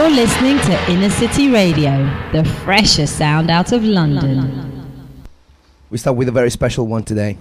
You're listening to Inner City Radio, the freshest sound out of London. We start with a very special one today.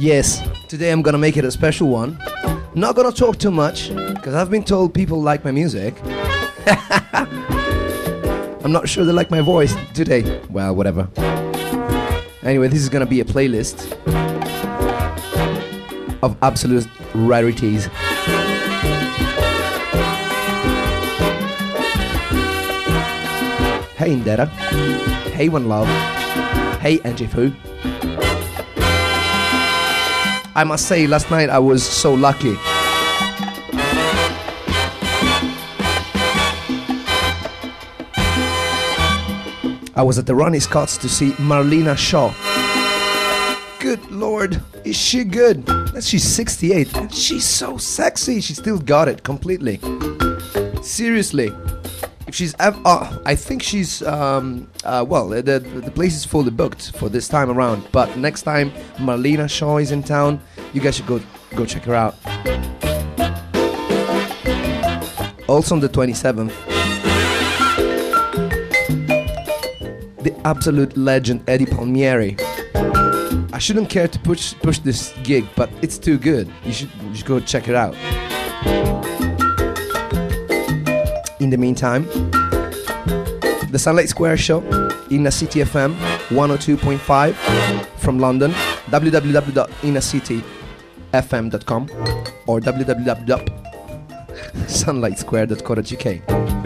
Yes, today I'm gonna make it a special one. Not gonna talk too much, because I've been told people like my music. I'm not sure they like my voice today. Well, whatever. Anyway, this is gonna be a playlist of absolute rarities. Hey Indera. Hey One Love. Hey Anjifu. I must say, last night I was so lucky. I was at the Ronnie Scott's to see Marlena Shaw. Good lord, is she good? She's 68 and she's so sexy. She still got it completely. Seriously. If she's ever, oh, I think she's um, uh, well. The the place is fully booked for this time around. But next time Marlena Shaw is in town, you guys should go go check her out. Also on the 27th, the absolute legend Eddie Palmieri. I shouldn't care to push push this gig, but it's too good. You should, should go check it out. In the meantime, the Sunlight Square Show Inner City FM 102.5 from London, www.innercityfm.com or www.sunlightsquare.co.uk.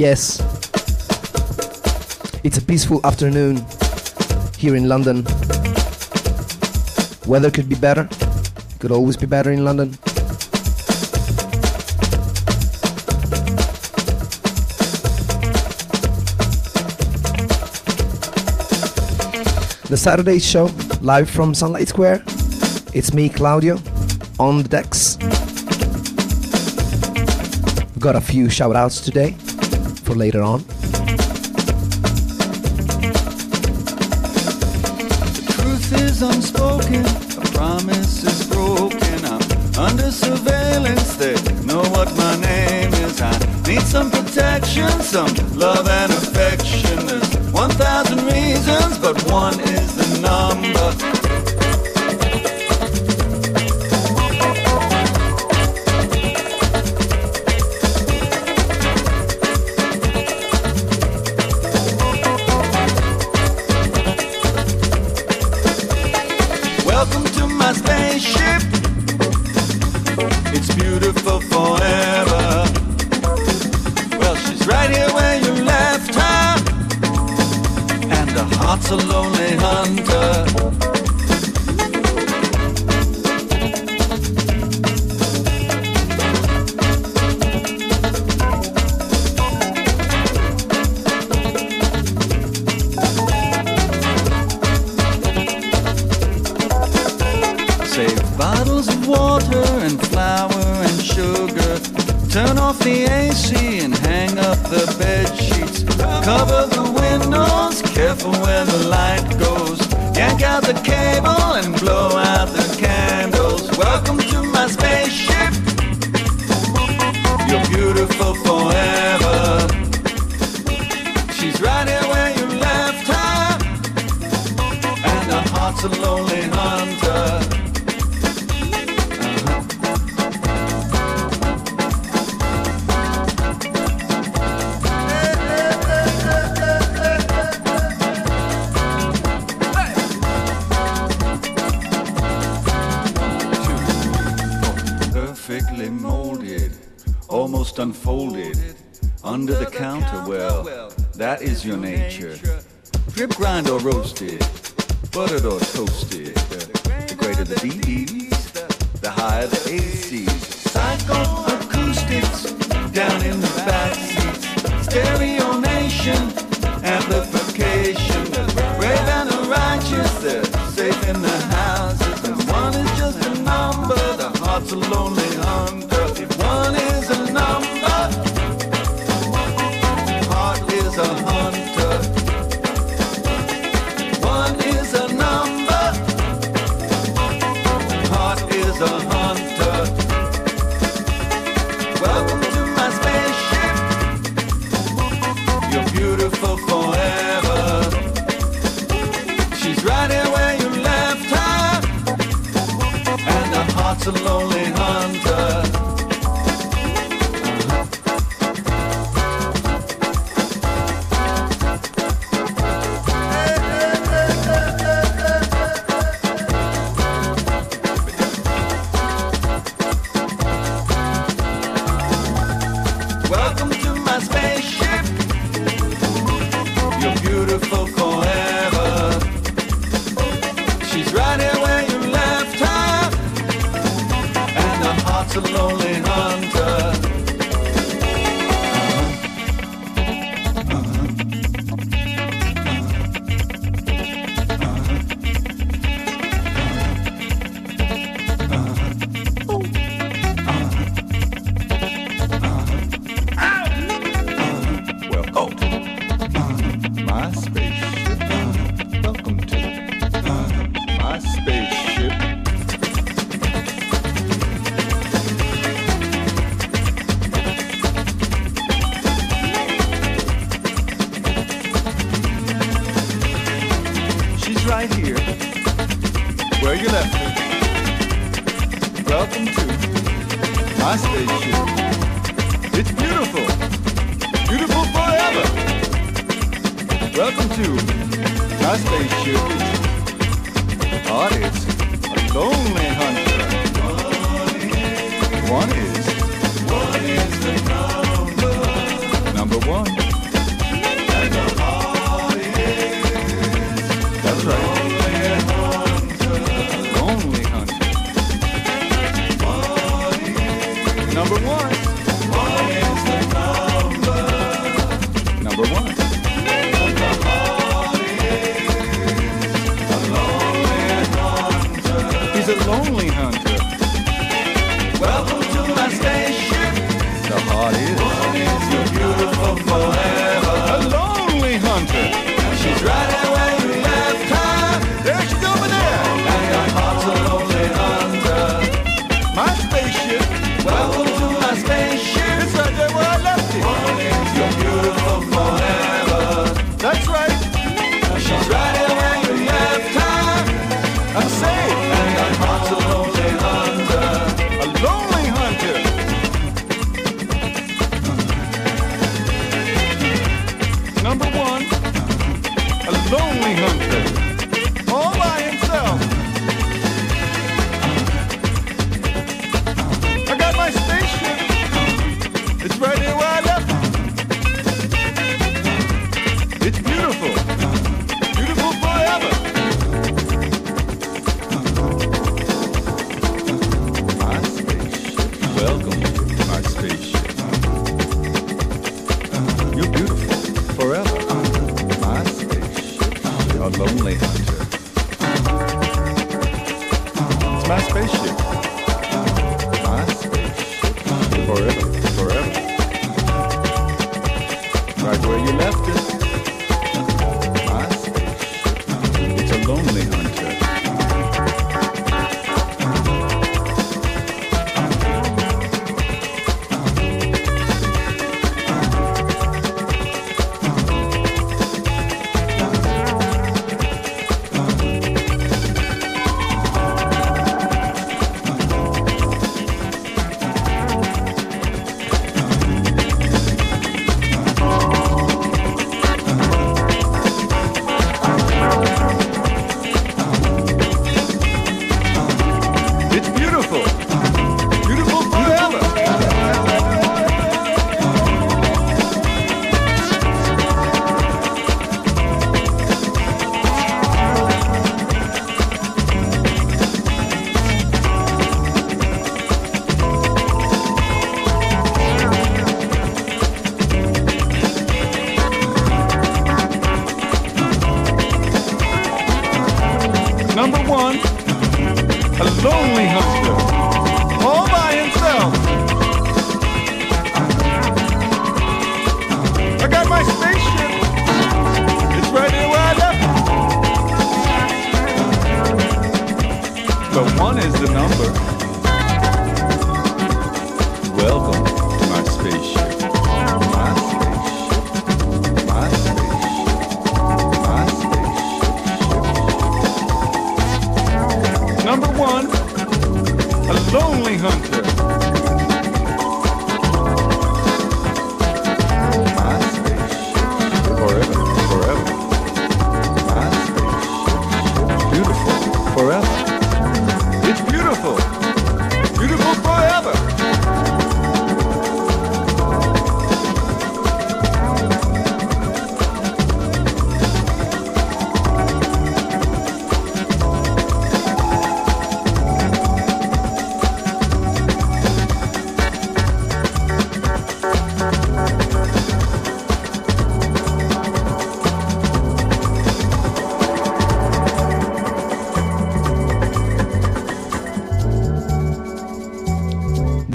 yes. It's a peaceful afternoon here in London. Weather could be better, could always be better in London. The Saturday show, live from Sunlight Square. It's me, Claudio, on the decks. Got a few shout outs today for later on. unspoken, a promise is broken. I'm under surveillance, they know what my name is. I need some protection, some love and affection. There's 1,000 reasons, but one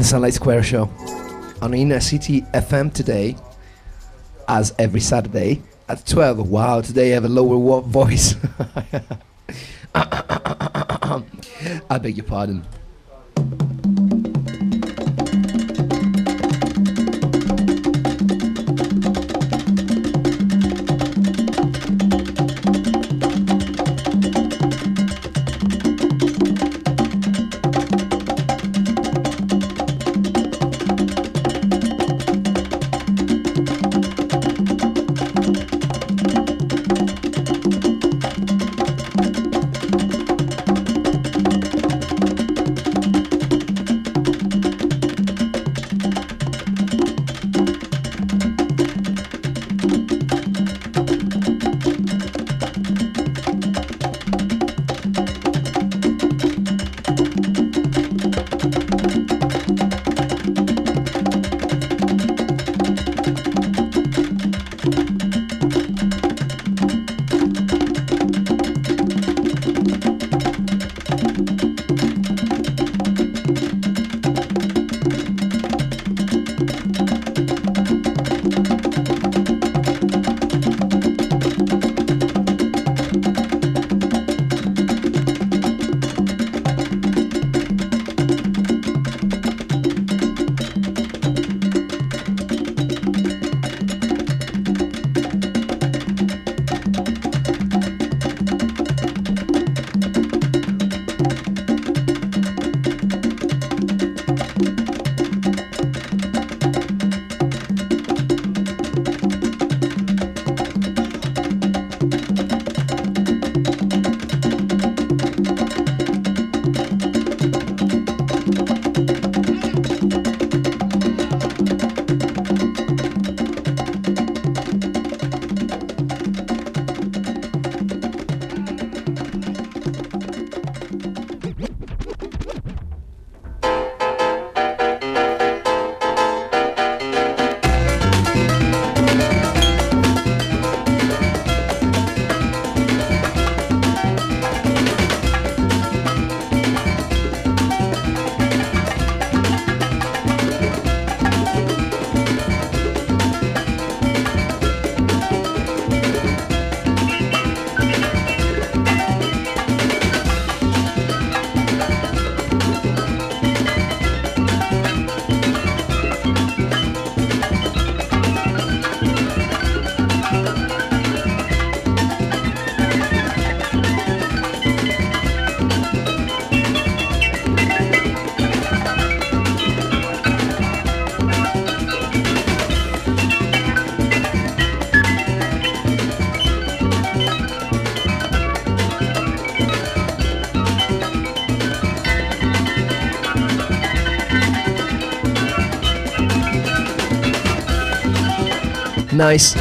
Sunlight Square show on Inner City FM today, as every Saturday at 12. Wow, today I have a lower voice. I beg your pardon. Nice.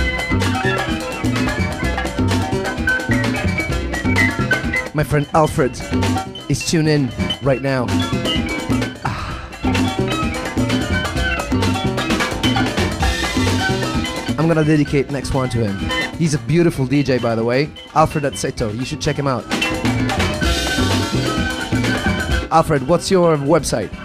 My friend Alfred is tuned in right now. Ah. I'm gonna dedicate next one to him. He's a beautiful DJ, by the way. Alfred Azzetto. You should check him out. Alfred, what's your website?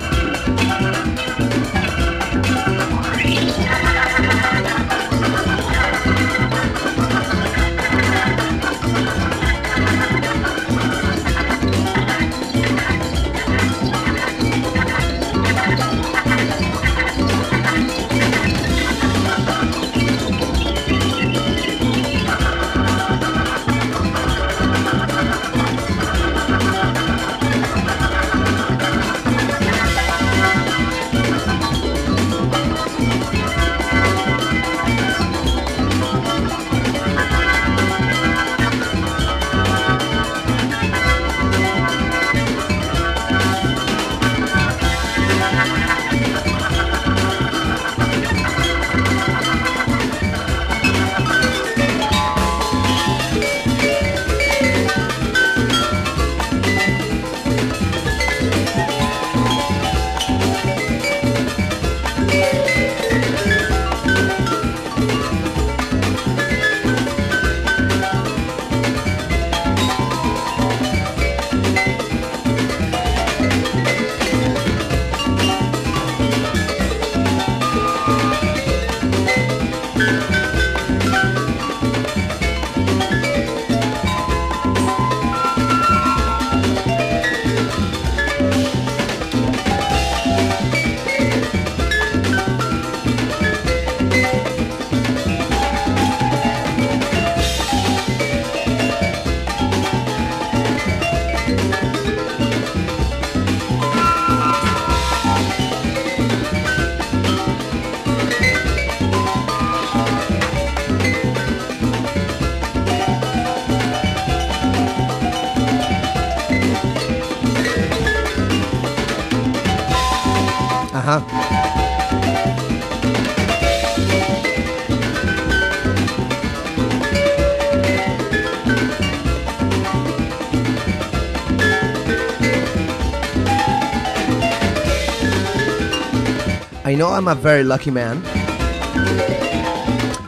Know I'm a very lucky man.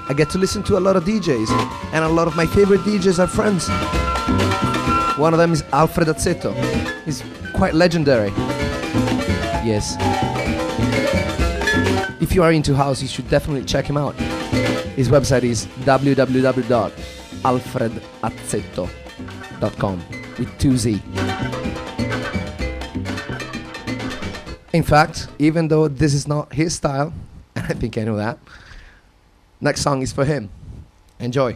I get to listen to a lot of DJs, and a lot of my favorite DJs are friends. One of them is Alfred Azzetto. He's quite legendary. Yes. If you are into house, you should definitely check him out. His website is www.alfredazzetto.com with two Z. In fact, even though this is not his style, and I think I know that, next song is for him. Enjoy.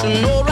To know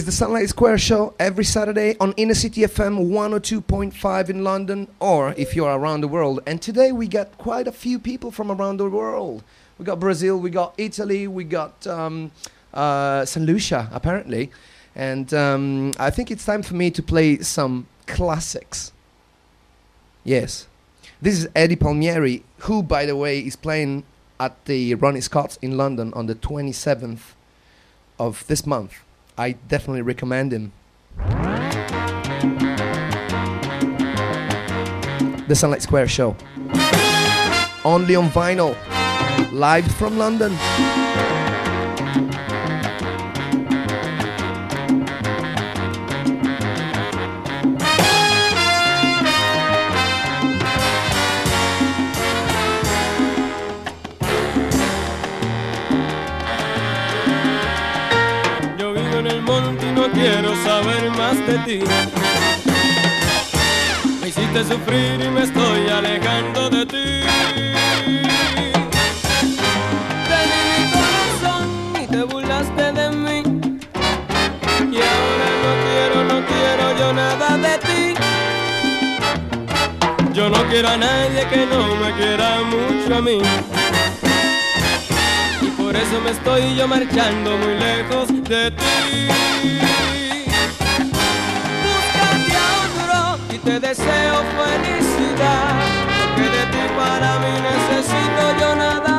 is the Sunlight Square show every Saturday on Inner City FM 102.5 in London, or if you're around the world. And today we got quite a few people from around the world. We got Brazil, we got Italy, we got um, uh, St. Lucia, apparently. And um, I think it's time for me to play some classics. Yes. This is Eddie Palmieri, who, by the way, is playing at the Ronnie Scott's in London on the 27th of this month. I definitely recommend him. The Sunlight Square Show. Only on vinyl. Live from London. Me hiciste sufrir y me estoy alejando de ti. Te mi corazón y te burlaste de mí. Y ahora no quiero, no quiero yo nada de ti. Yo no quiero a nadie que no me quiera mucho a mí. Y por eso me estoy yo marchando muy lejos de ti. Te deseo felicidad. Porque de ti para mí necesito yo nada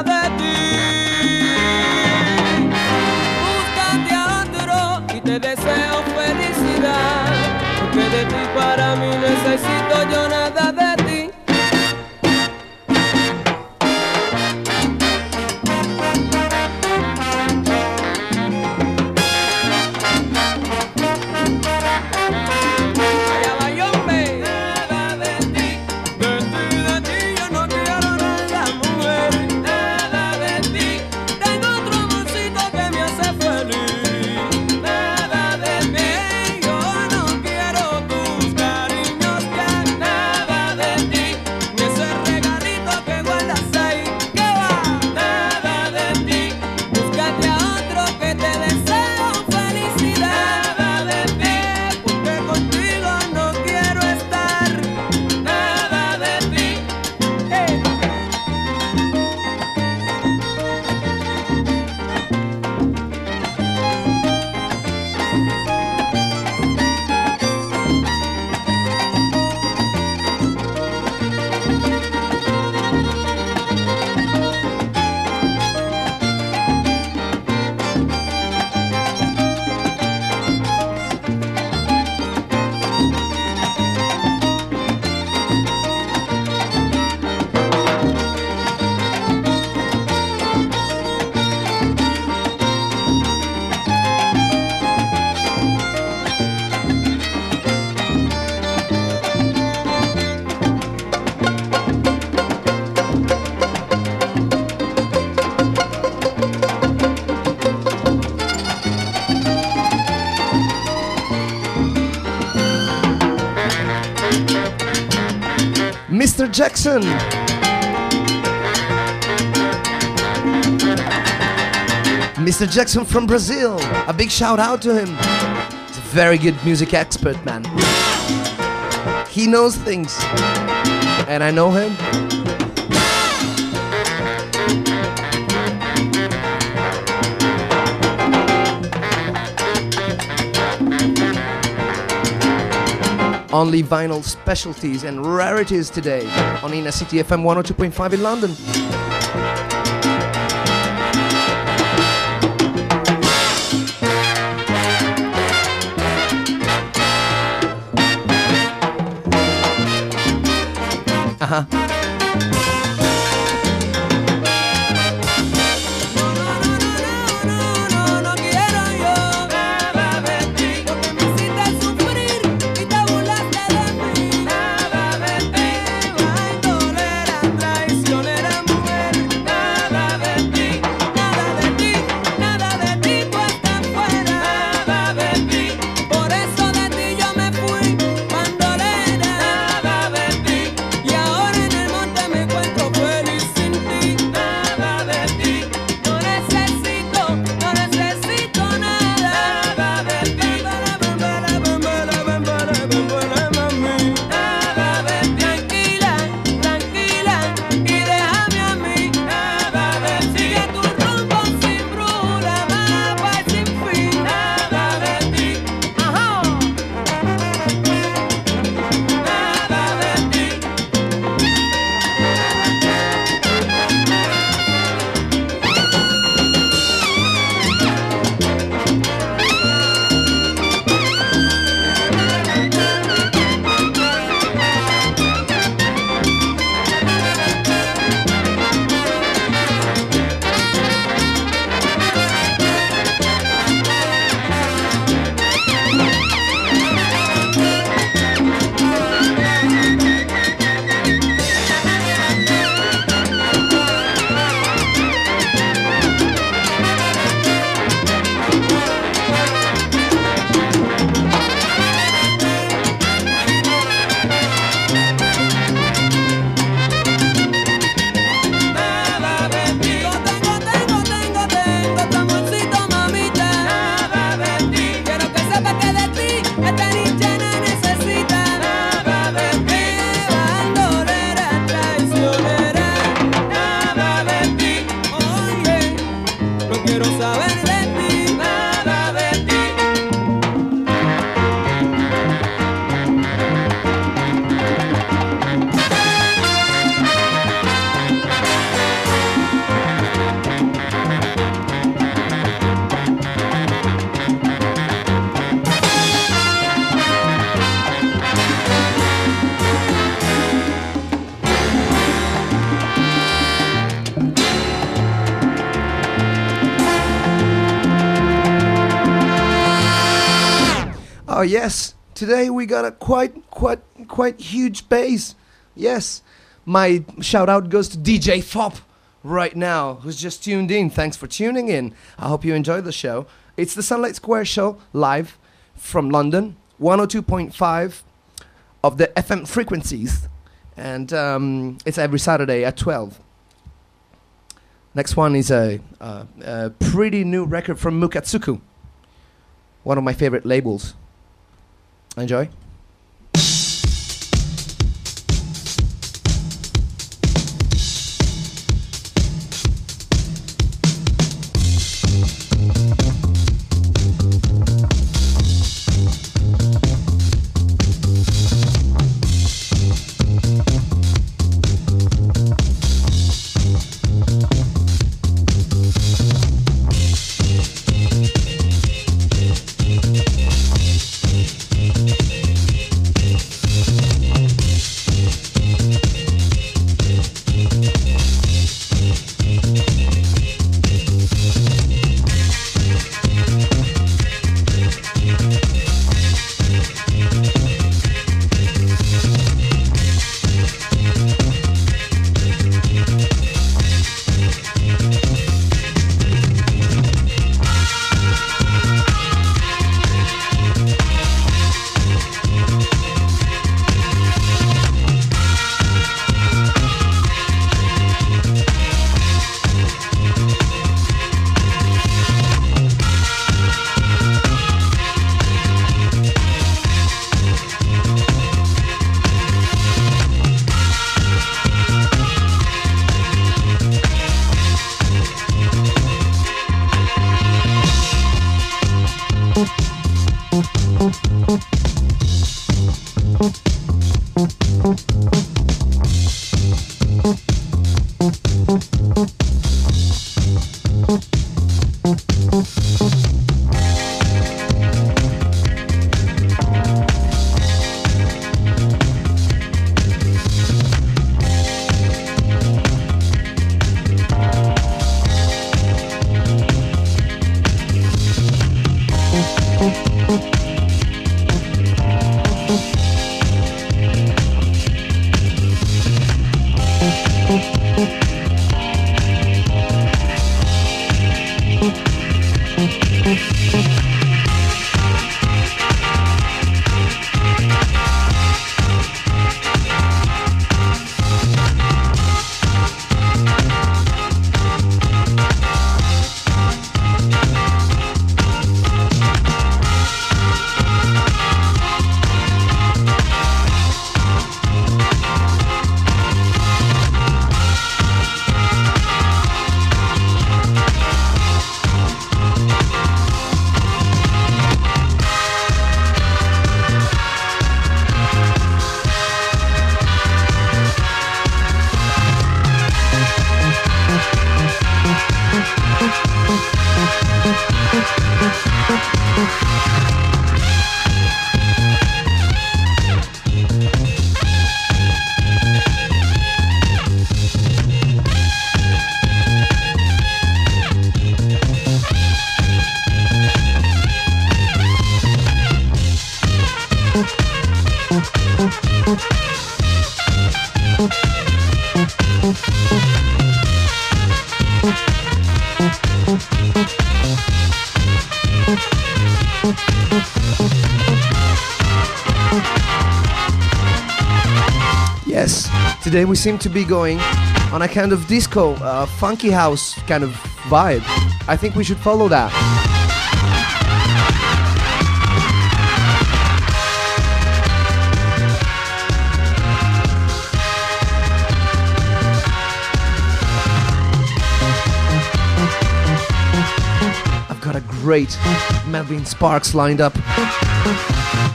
Jackson. Mr. Jackson from Brazil. A big shout out to him. He's a very good music expert, man. He knows things. And I know him. Only vinyl specialties and rarities today on Inner City FM 102.5 in London. Oh yes, today we got a quite quite quite huge bass. Yes, my shout out goes to DJ Fop right now, who's just tuned in. Thanks for tuning in. I hope you enjoyed the show. It's the Sunlight Square show live from London, 102.5 of the FM frequencies, and um, it's every Saturday at 12. Next one is a, a, a pretty new record from Mukatsuku, one of my favorite labels. Enjoy. Today we seem to be going on a kind of disco, uh, funky house kind of vibe. I think we should follow that. I've got a great Melvin Sparks lined up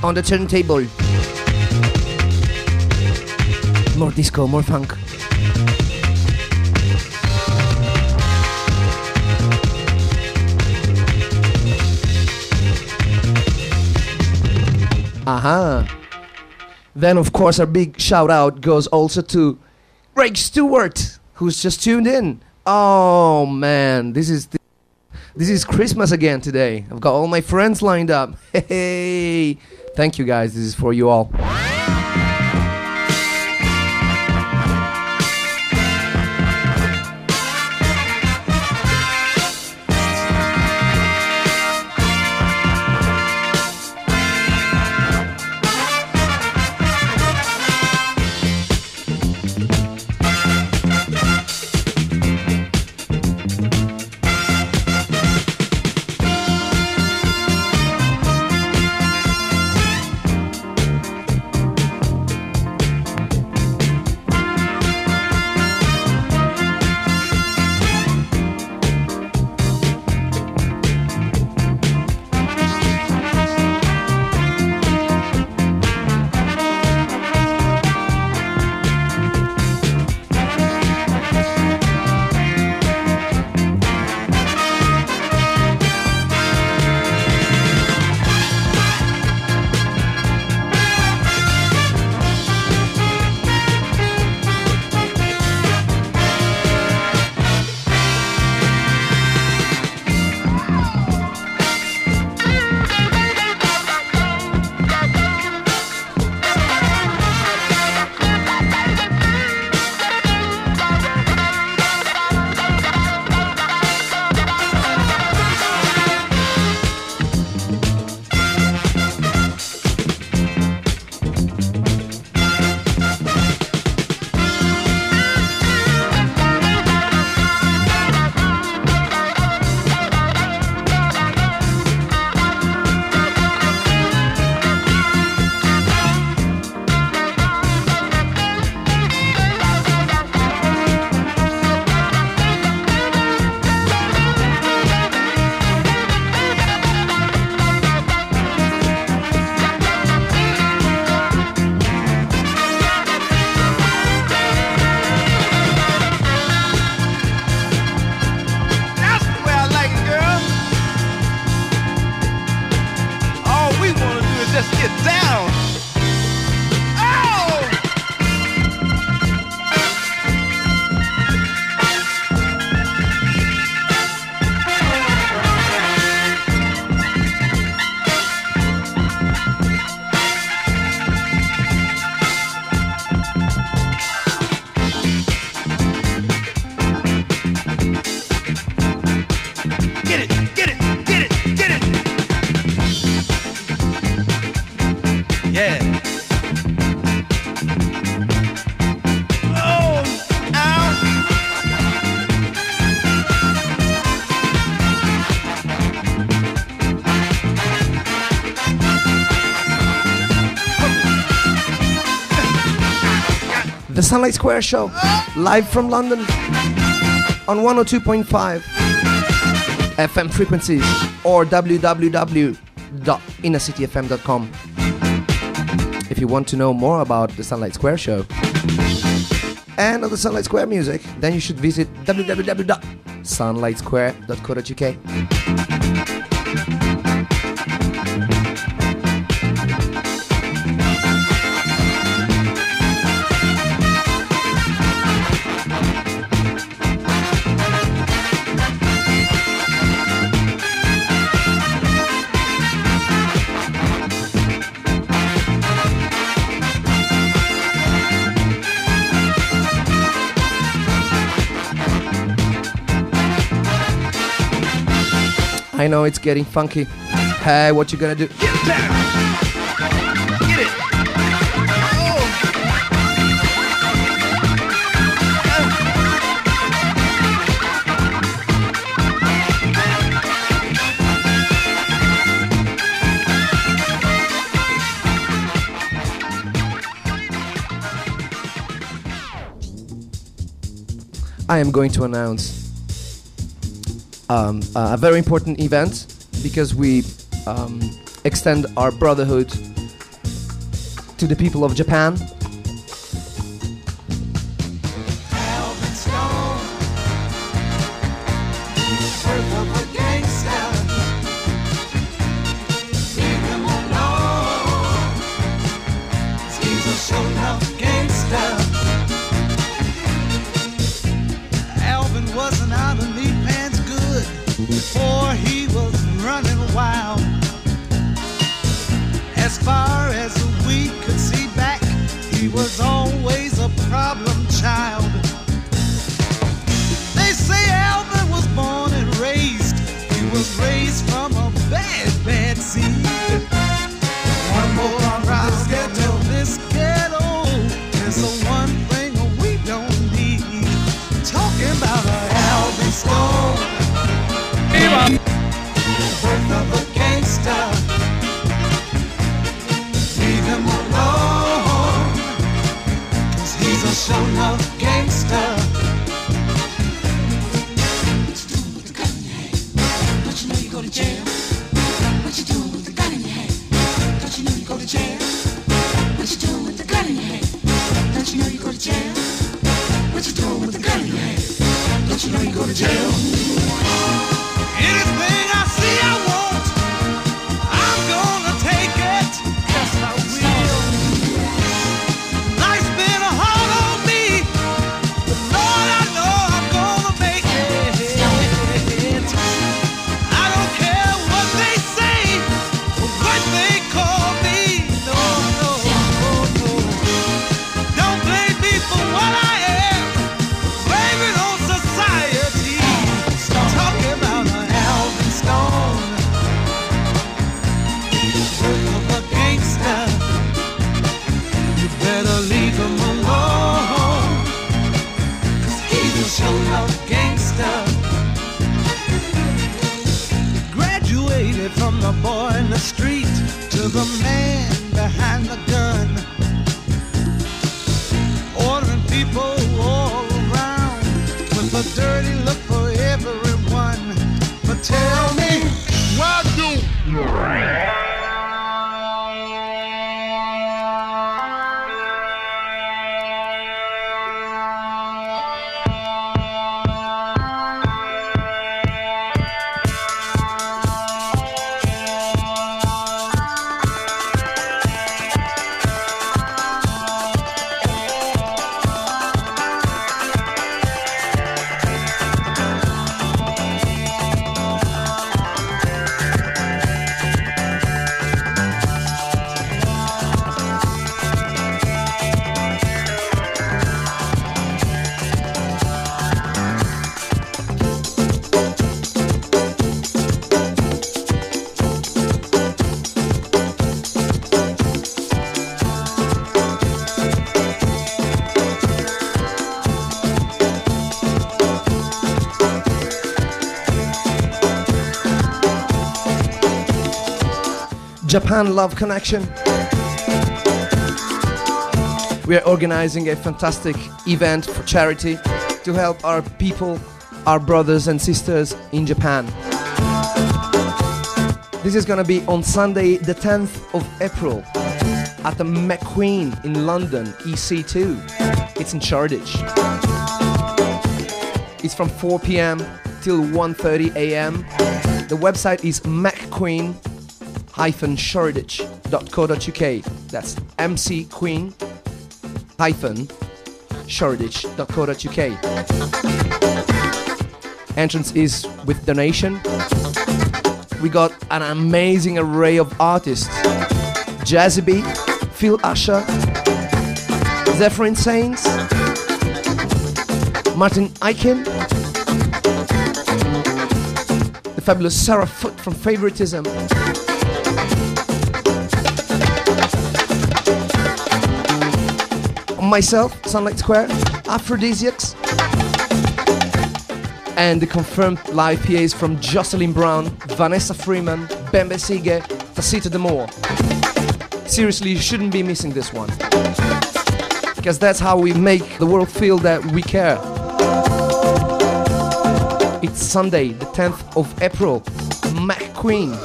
on the turntable. More disco, more funk. Aha. Then, of course, our big shout out goes also to Greg Stewart, who's just tuned in. Oh man, this is th- this is Christmas again today. I've got all my friends lined up. Hey, thank you guys. This is for you all. Sunlight Square Show, live from London on 102.5 FM frequencies or www.innercityfm.com. If you want to know more about the Sunlight Square Show and other Sunlight Square music, then you should visit www.sunlightsquare.co.uk. I know it's getting funky. Hey, what you gonna do? Get down. Get it. I am going to announce um, a very important event because we um, extend our brotherhood to the people of Japan. The man behind the gun. Japan Love Connection. We are organizing a fantastic event for charity to help our people, our brothers and sisters in Japan. This is gonna be on Sunday, the 10th of April, at the McQueen in London, EC2. It's in Shoreditch. It's from 4 p.m. till 1:30 a.m. The website is mcqueen shoreditch.co.uk. That's MC Queen mcqueen shoreditch.co.uk. Entrance is with donation. We got an amazing array of artists. Jazzy B, Phil Usher, Zepherin Saints, Martin Aiken, the fabulous Sarah Foot from Favoritism, myself, Sunlight Square, Aphrodisiacs, and the confirmed live PAs from Jocelyn Brown, Vanessa Freeman, Bembe Segue, Tasita D'Mour. Seriously, you shouldn't be missing this one. Because that's how we make the world feel that we care. It's Sunday, the 10th of April, McQueen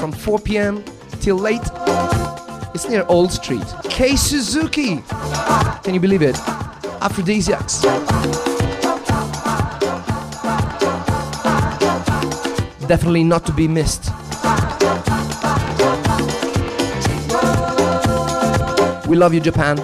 from 4 p.m. till late. It's near Old Street. Kay Suzuki. Can you believe it? Aphrodisiacs. Definitely not to be missed. We love you, Japan.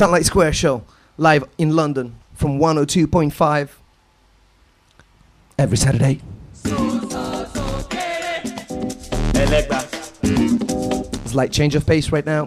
Sunlight Square Show, live in London from 102.5 every Saturday. Slight change of pace right now.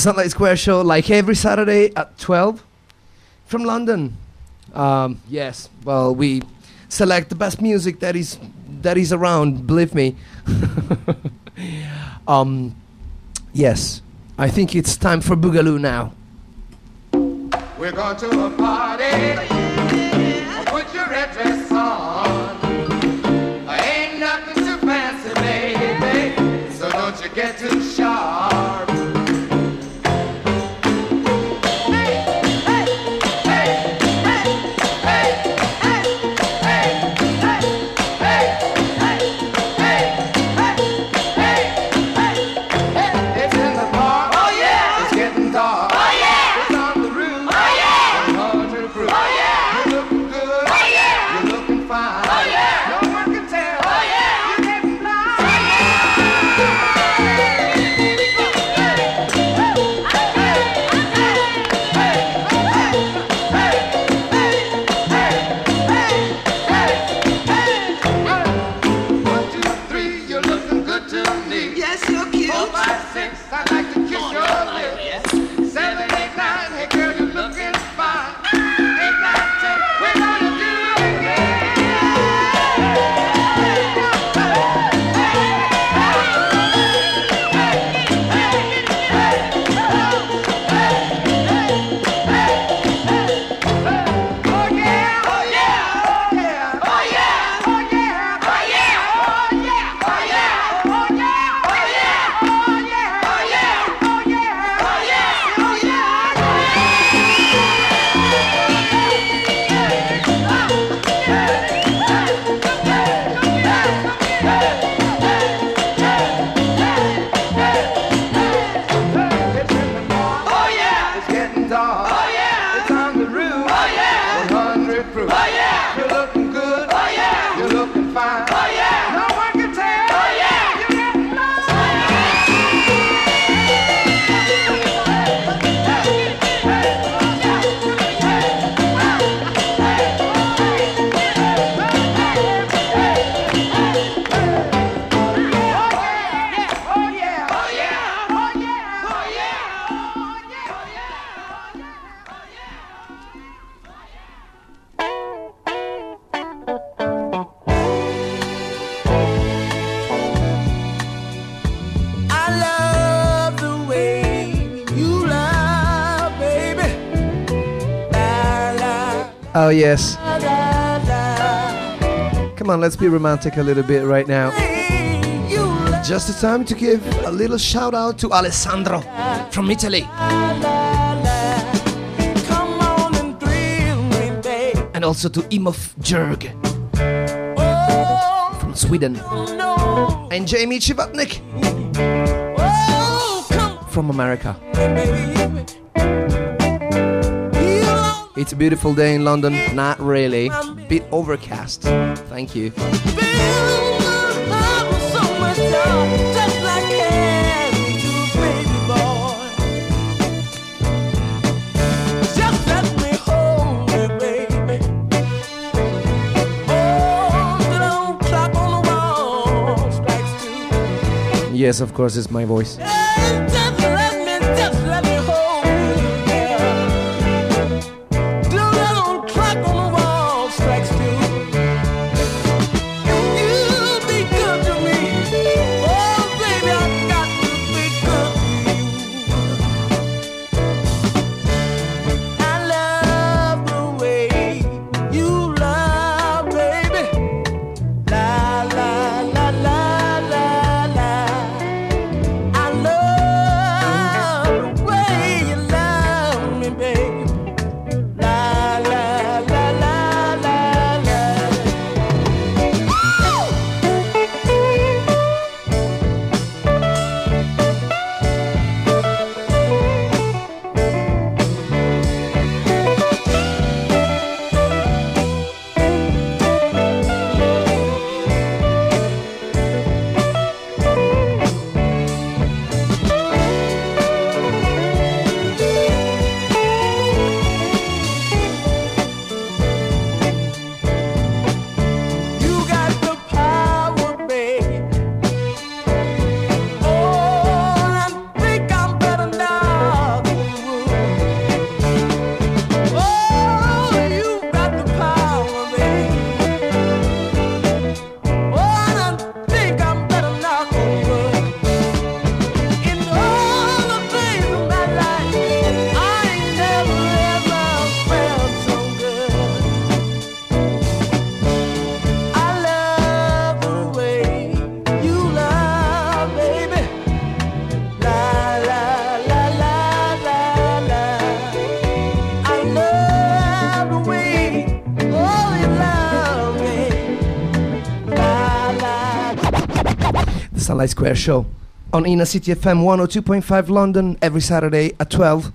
Sunlight Square show like every Saturday at 12 from London. Um, yes, well, we select the best music that is that is around. Believe me. um, yes, I think it's time for Boogaloo now. We're going to a party. Yeah. Put your yes. Come on, let's be romantic a little bit right now. Just the time to give a little shout out to Alessandro from Italy. And also to Imof Jurg from Sweden. And Jamie Chivatnik from America. It's a beautiful day in London. Not really. Bit overcast. Thank you. Yes, of course, it's my voice. Sunlight Square Show on Inner City FM 102.5 London every Saturday at 12.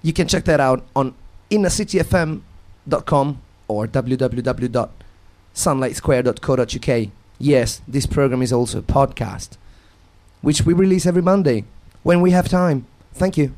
You can check that out on innercityfm.com or www.sunlightsquare.co.uk. Yes, this program is also a podcast, which we release every Monday when we have time. Thank you.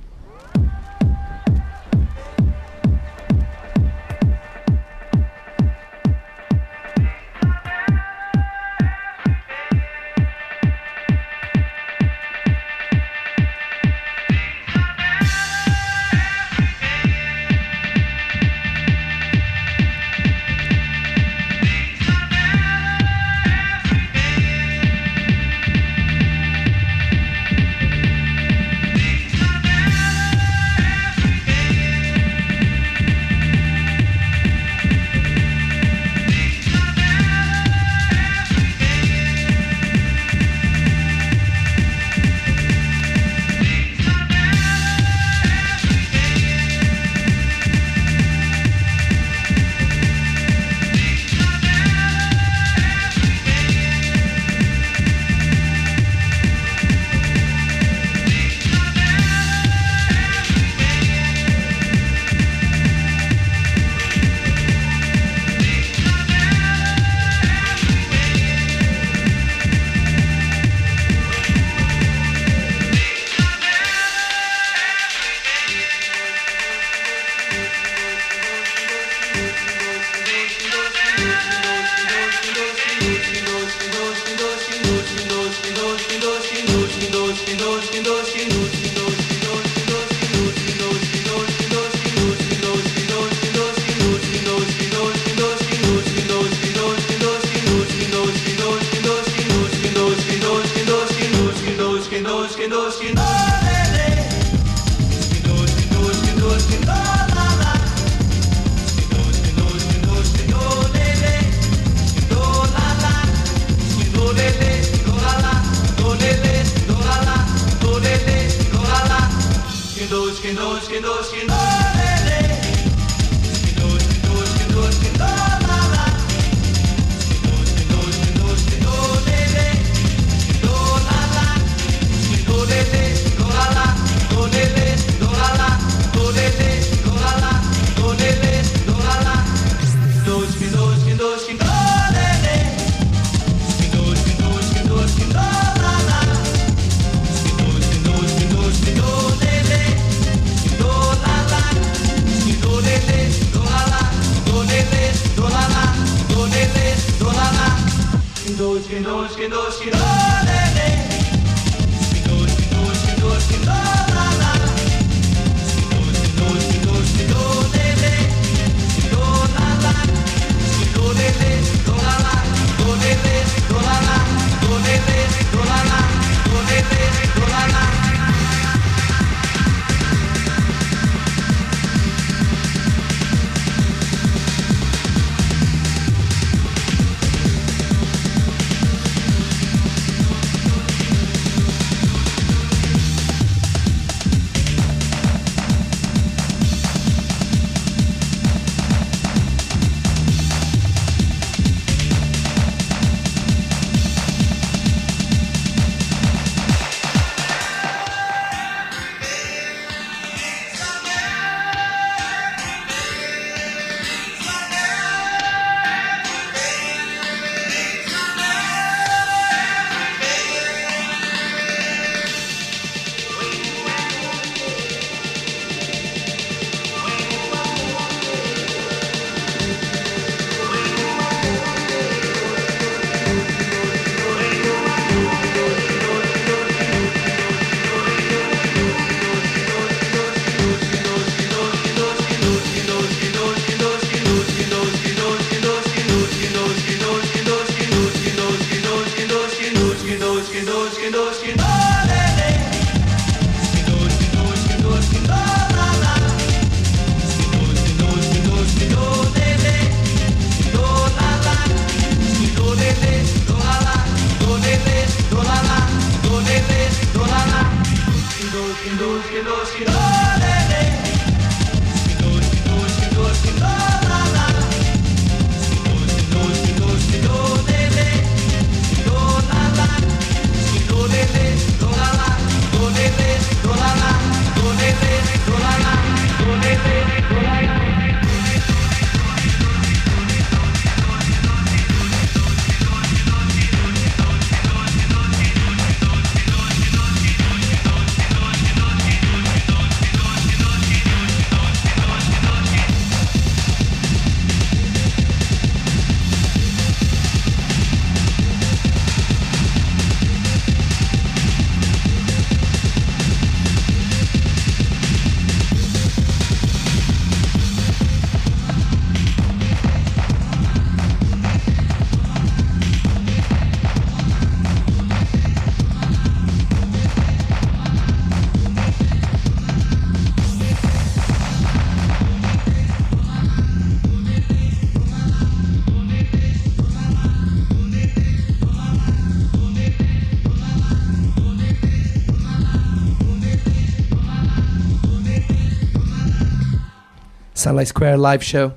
Sunlight Square live show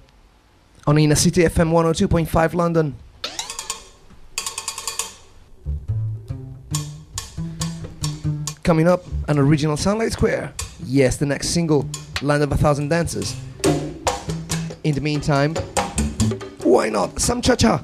on Inner City FM 102.5 London. Coming up, an original Sunlight Square. Yes, the next single, Land of a Thousand Dances. In the meantime, why not some cha cha?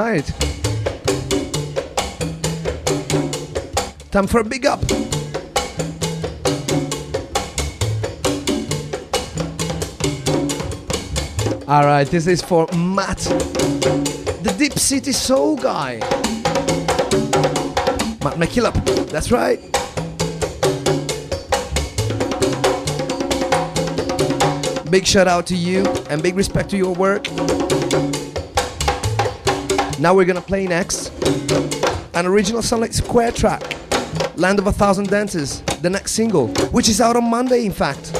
Right. Time for a big up. All right, this is for Matt the Deep City Soul guy. Matt McKillop, that's right. Big shout out to you and big respect to your work. Now we're gonna play next an original Sunlight Square track, Land of a Thousand Dances, the next single, which is out on Monday, in fact.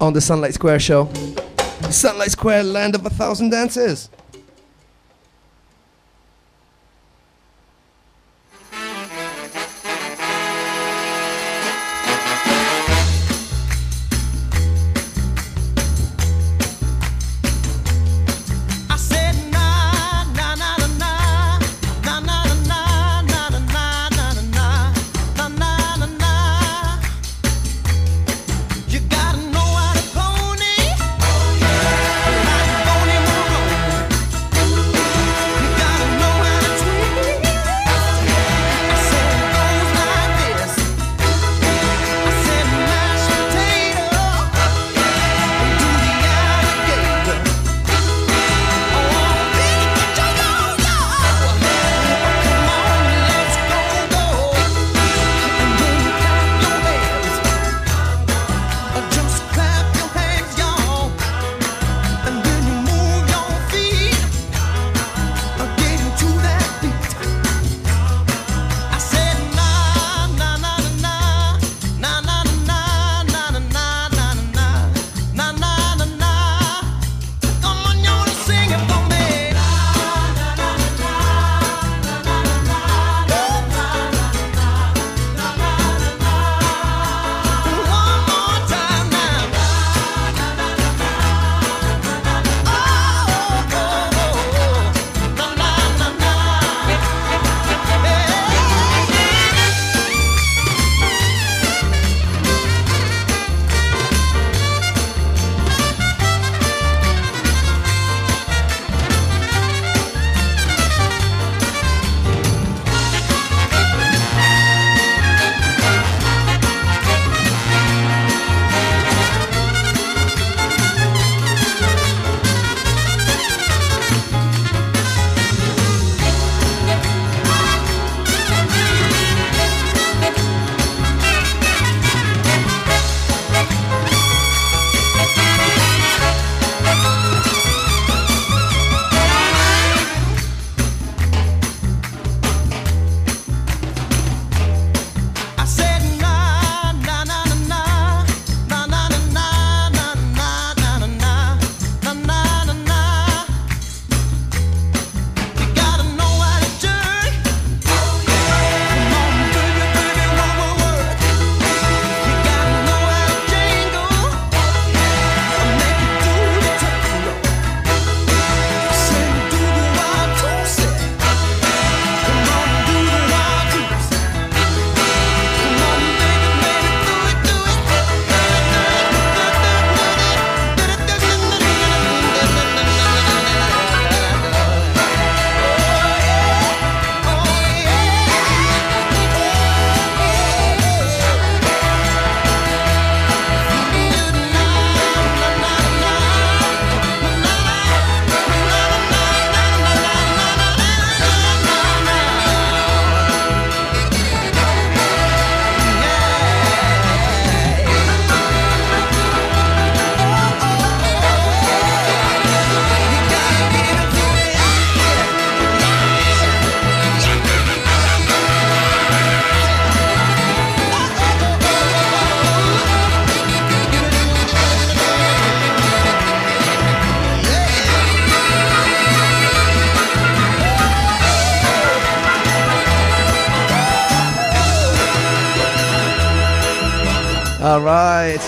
On the Sunlight Square show. Sunlight Square, Land of a Thousand Dances. All right.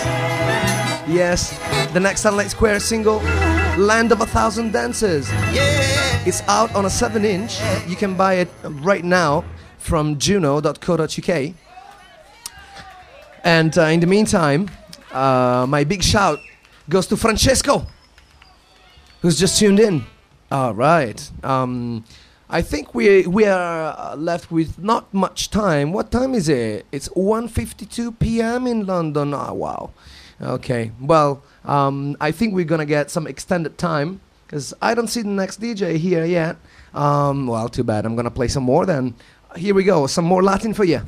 Yes, the next Sunlight Square single, Land of a Thousand Dances. Yeah. It's out on a 7 inch. You can buy it right now from juno.co.uk. And uh, in the meantime, uh, my big shout goes to Francesco, who's just tuned in. All right. Um, I think we we are left with not much time. What time is it? It's 1:52 p.m. in London. Oh, wow. Okay. Well, um, I think we're gonna get some extended time because I don't see the next DJ here yet. Um, well, too bad. I'm gonna play some more then. Here we go. Some more Latin for you.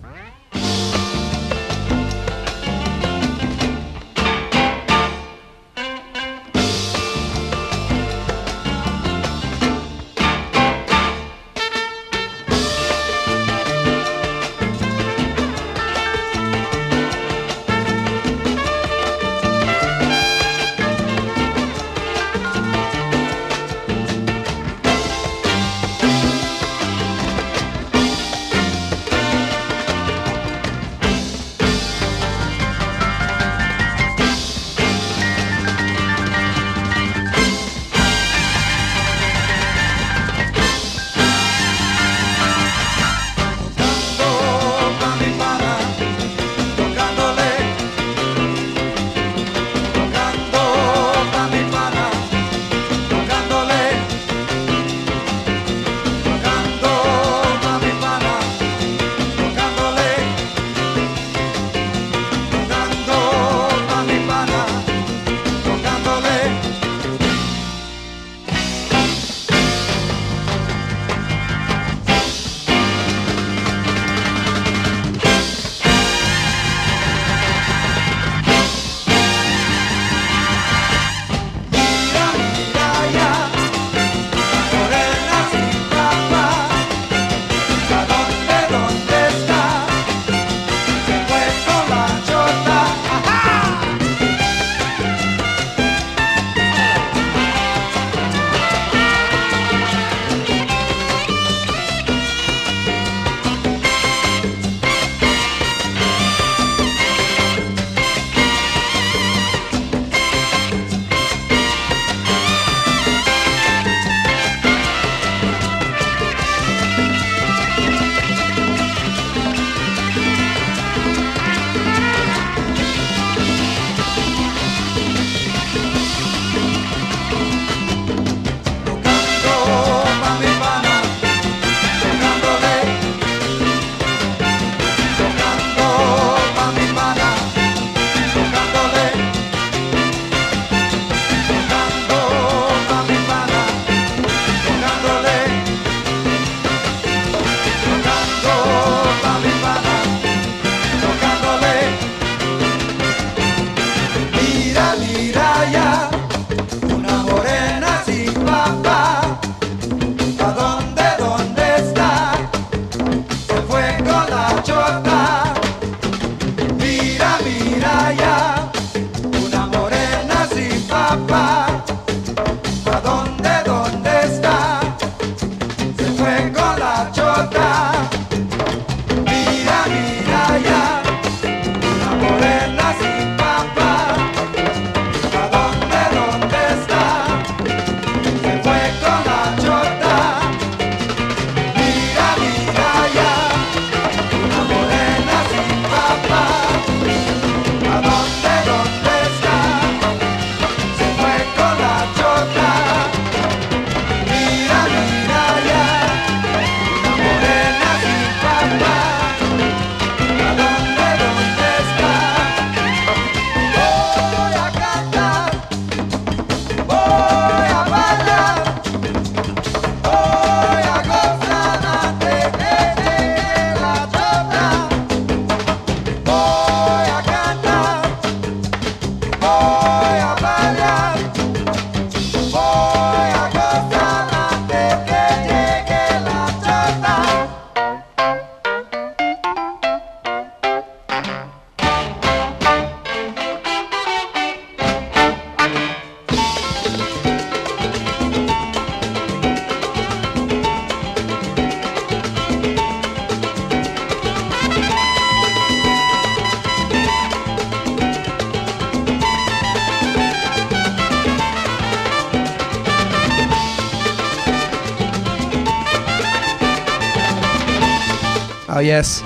yes.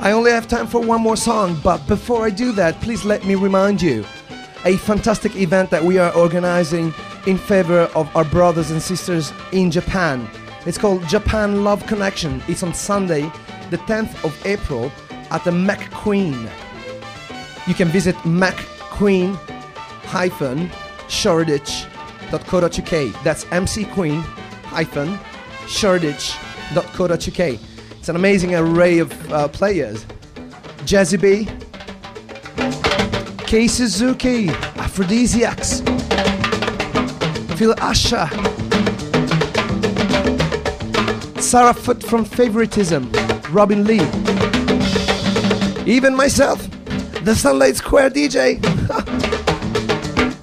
I only have time for one more song, but before I do that, please let me remind you a fantastic event that we are organizing in favor of our brothers and sisters in Japan. It's called Japan Love Connection. It's on Sunday, the 10th of April, at the McQueen. You can visit macqueen-shoreditch.co.uk. That's mcqueen-shoreditch.co.uk. It's an amazing array of uh, players. Jazzy B, Kay Suzuki, Aphrodisiacs, Phil Asher, Sarah Foot from Favoritism, Robin Lee, even myself, the Sunlight Square DJ,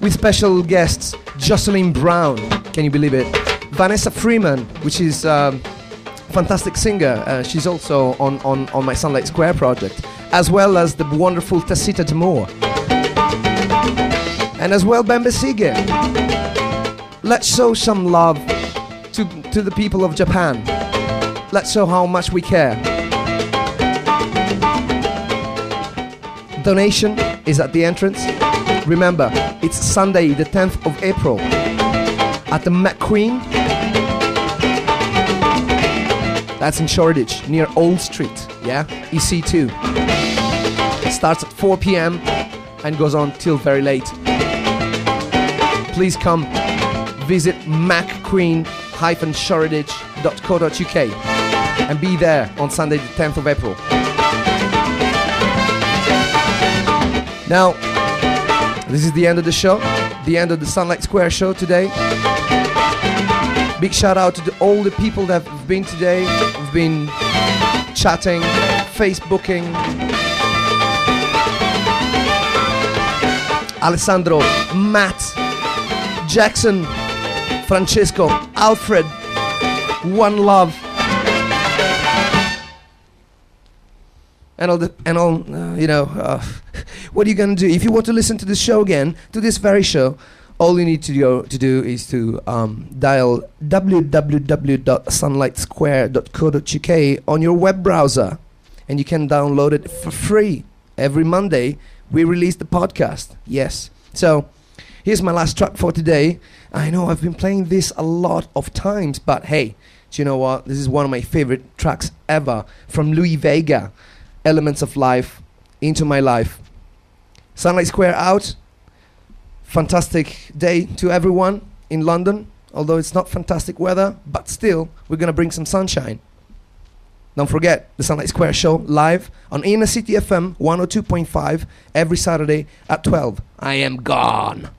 with special guests Jocelyn Brown, can you believe it? Vanessa Freeman, which is um, fantastic singer. Uh, she's also on, on, on my Sunlight Square project, as well as the wonderful Tasita D'Mour. And as well Bembe Segue. Let's show some love to, to the people of Japan. Let's show how much we care. Donation is at the entrance. Remember, it's Sunday, the 10th of April, at the McQueen. That's in Shoreditch, near Old Street. Yeah, EC2. Starts at 4 p.m. and goes on till very late. Please come visit macqueen-shoreditch.co.uk and be there on Sunday, the 10th of April. Now, this is the end of the show, the end of the Sunlight Square show today. Big shout out to the, all the people that have been today, have been chatting, Facebooking. Alessandro, Matt, Jackson, Francesco, Alfred, One Love, and all the and all uh, you know. Uh, what are you gonna do if you want to listen to the show again, to this very show? All you need to go to do is to um, dial www.sunlightsquare.co.uk on your web browser, and you can download it for free. Every Monday we release the podcast. Yes, so here's my last track for today. I know I've been playing this a lot of times, but hey, do you know what? This is one of my favorite tracks ever from Louie Vega, Elements of Life, Into My Life. Sunlight Square out. Fantastic day to everyone in London, although it's not fantastic weather, but still, we're gonna bring some sunshine. Don't forget the Sunlight Square show live on Inner City FM 102.5 every Saturday at 12. I am gone.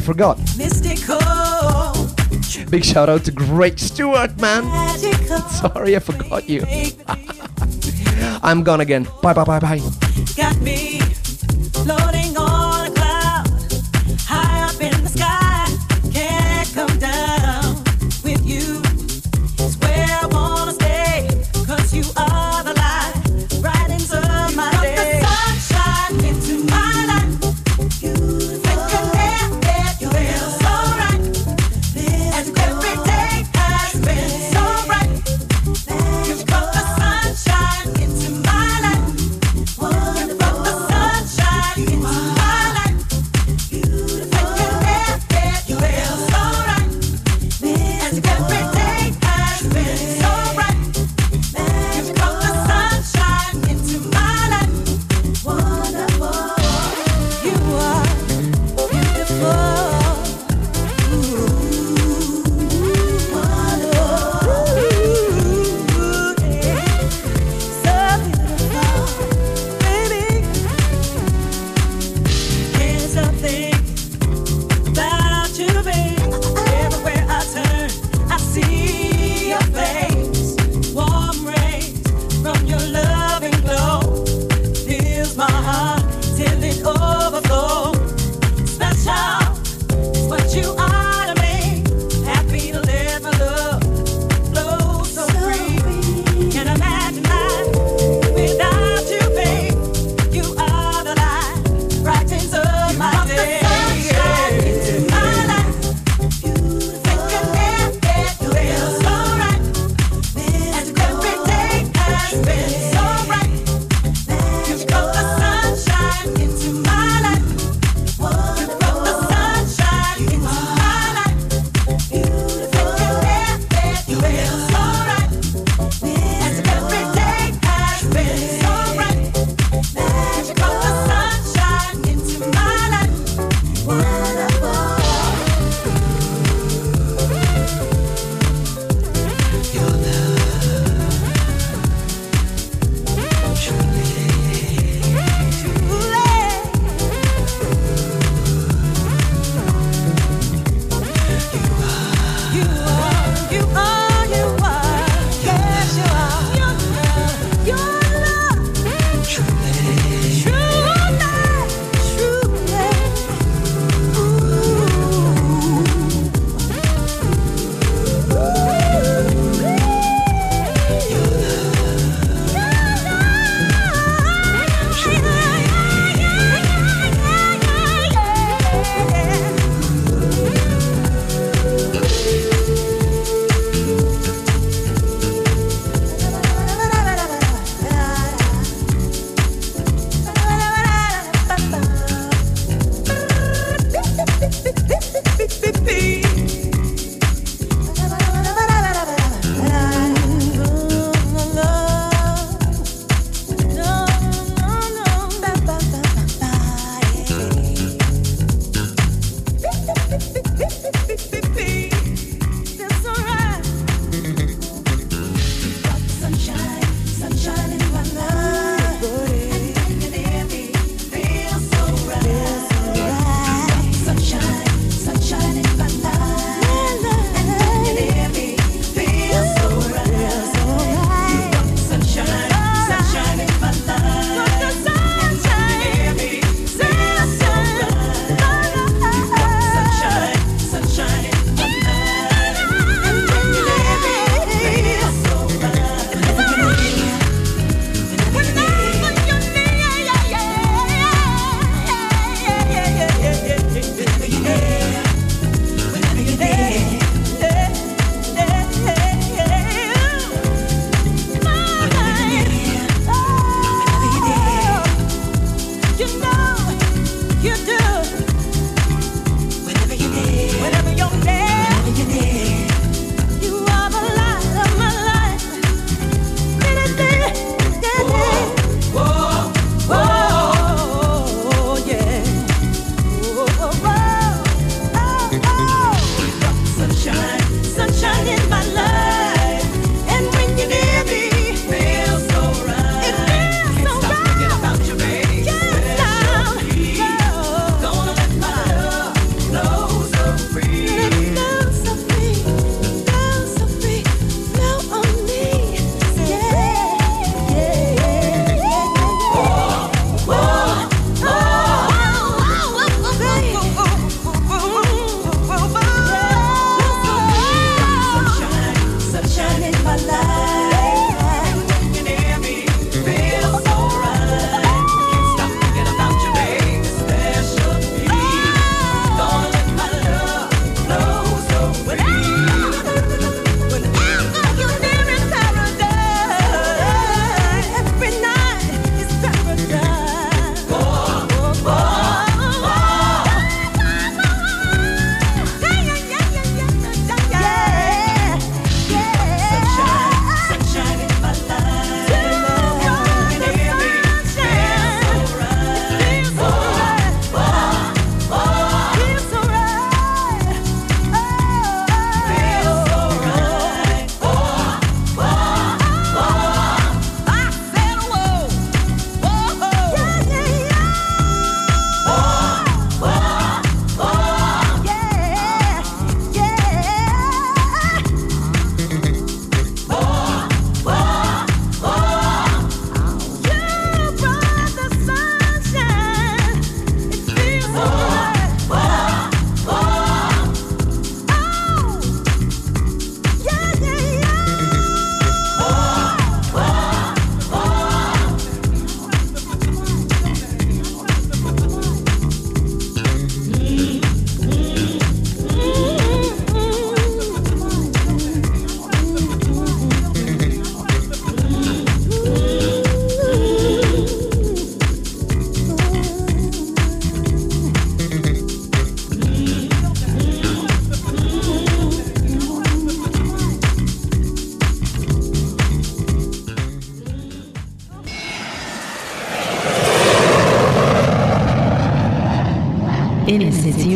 I forgot. mystical, Big shout out to Great Stewart, man. magical. Sorry, I forgot you. I'm gone again. Bye, bye, bye, bye.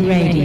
Radio.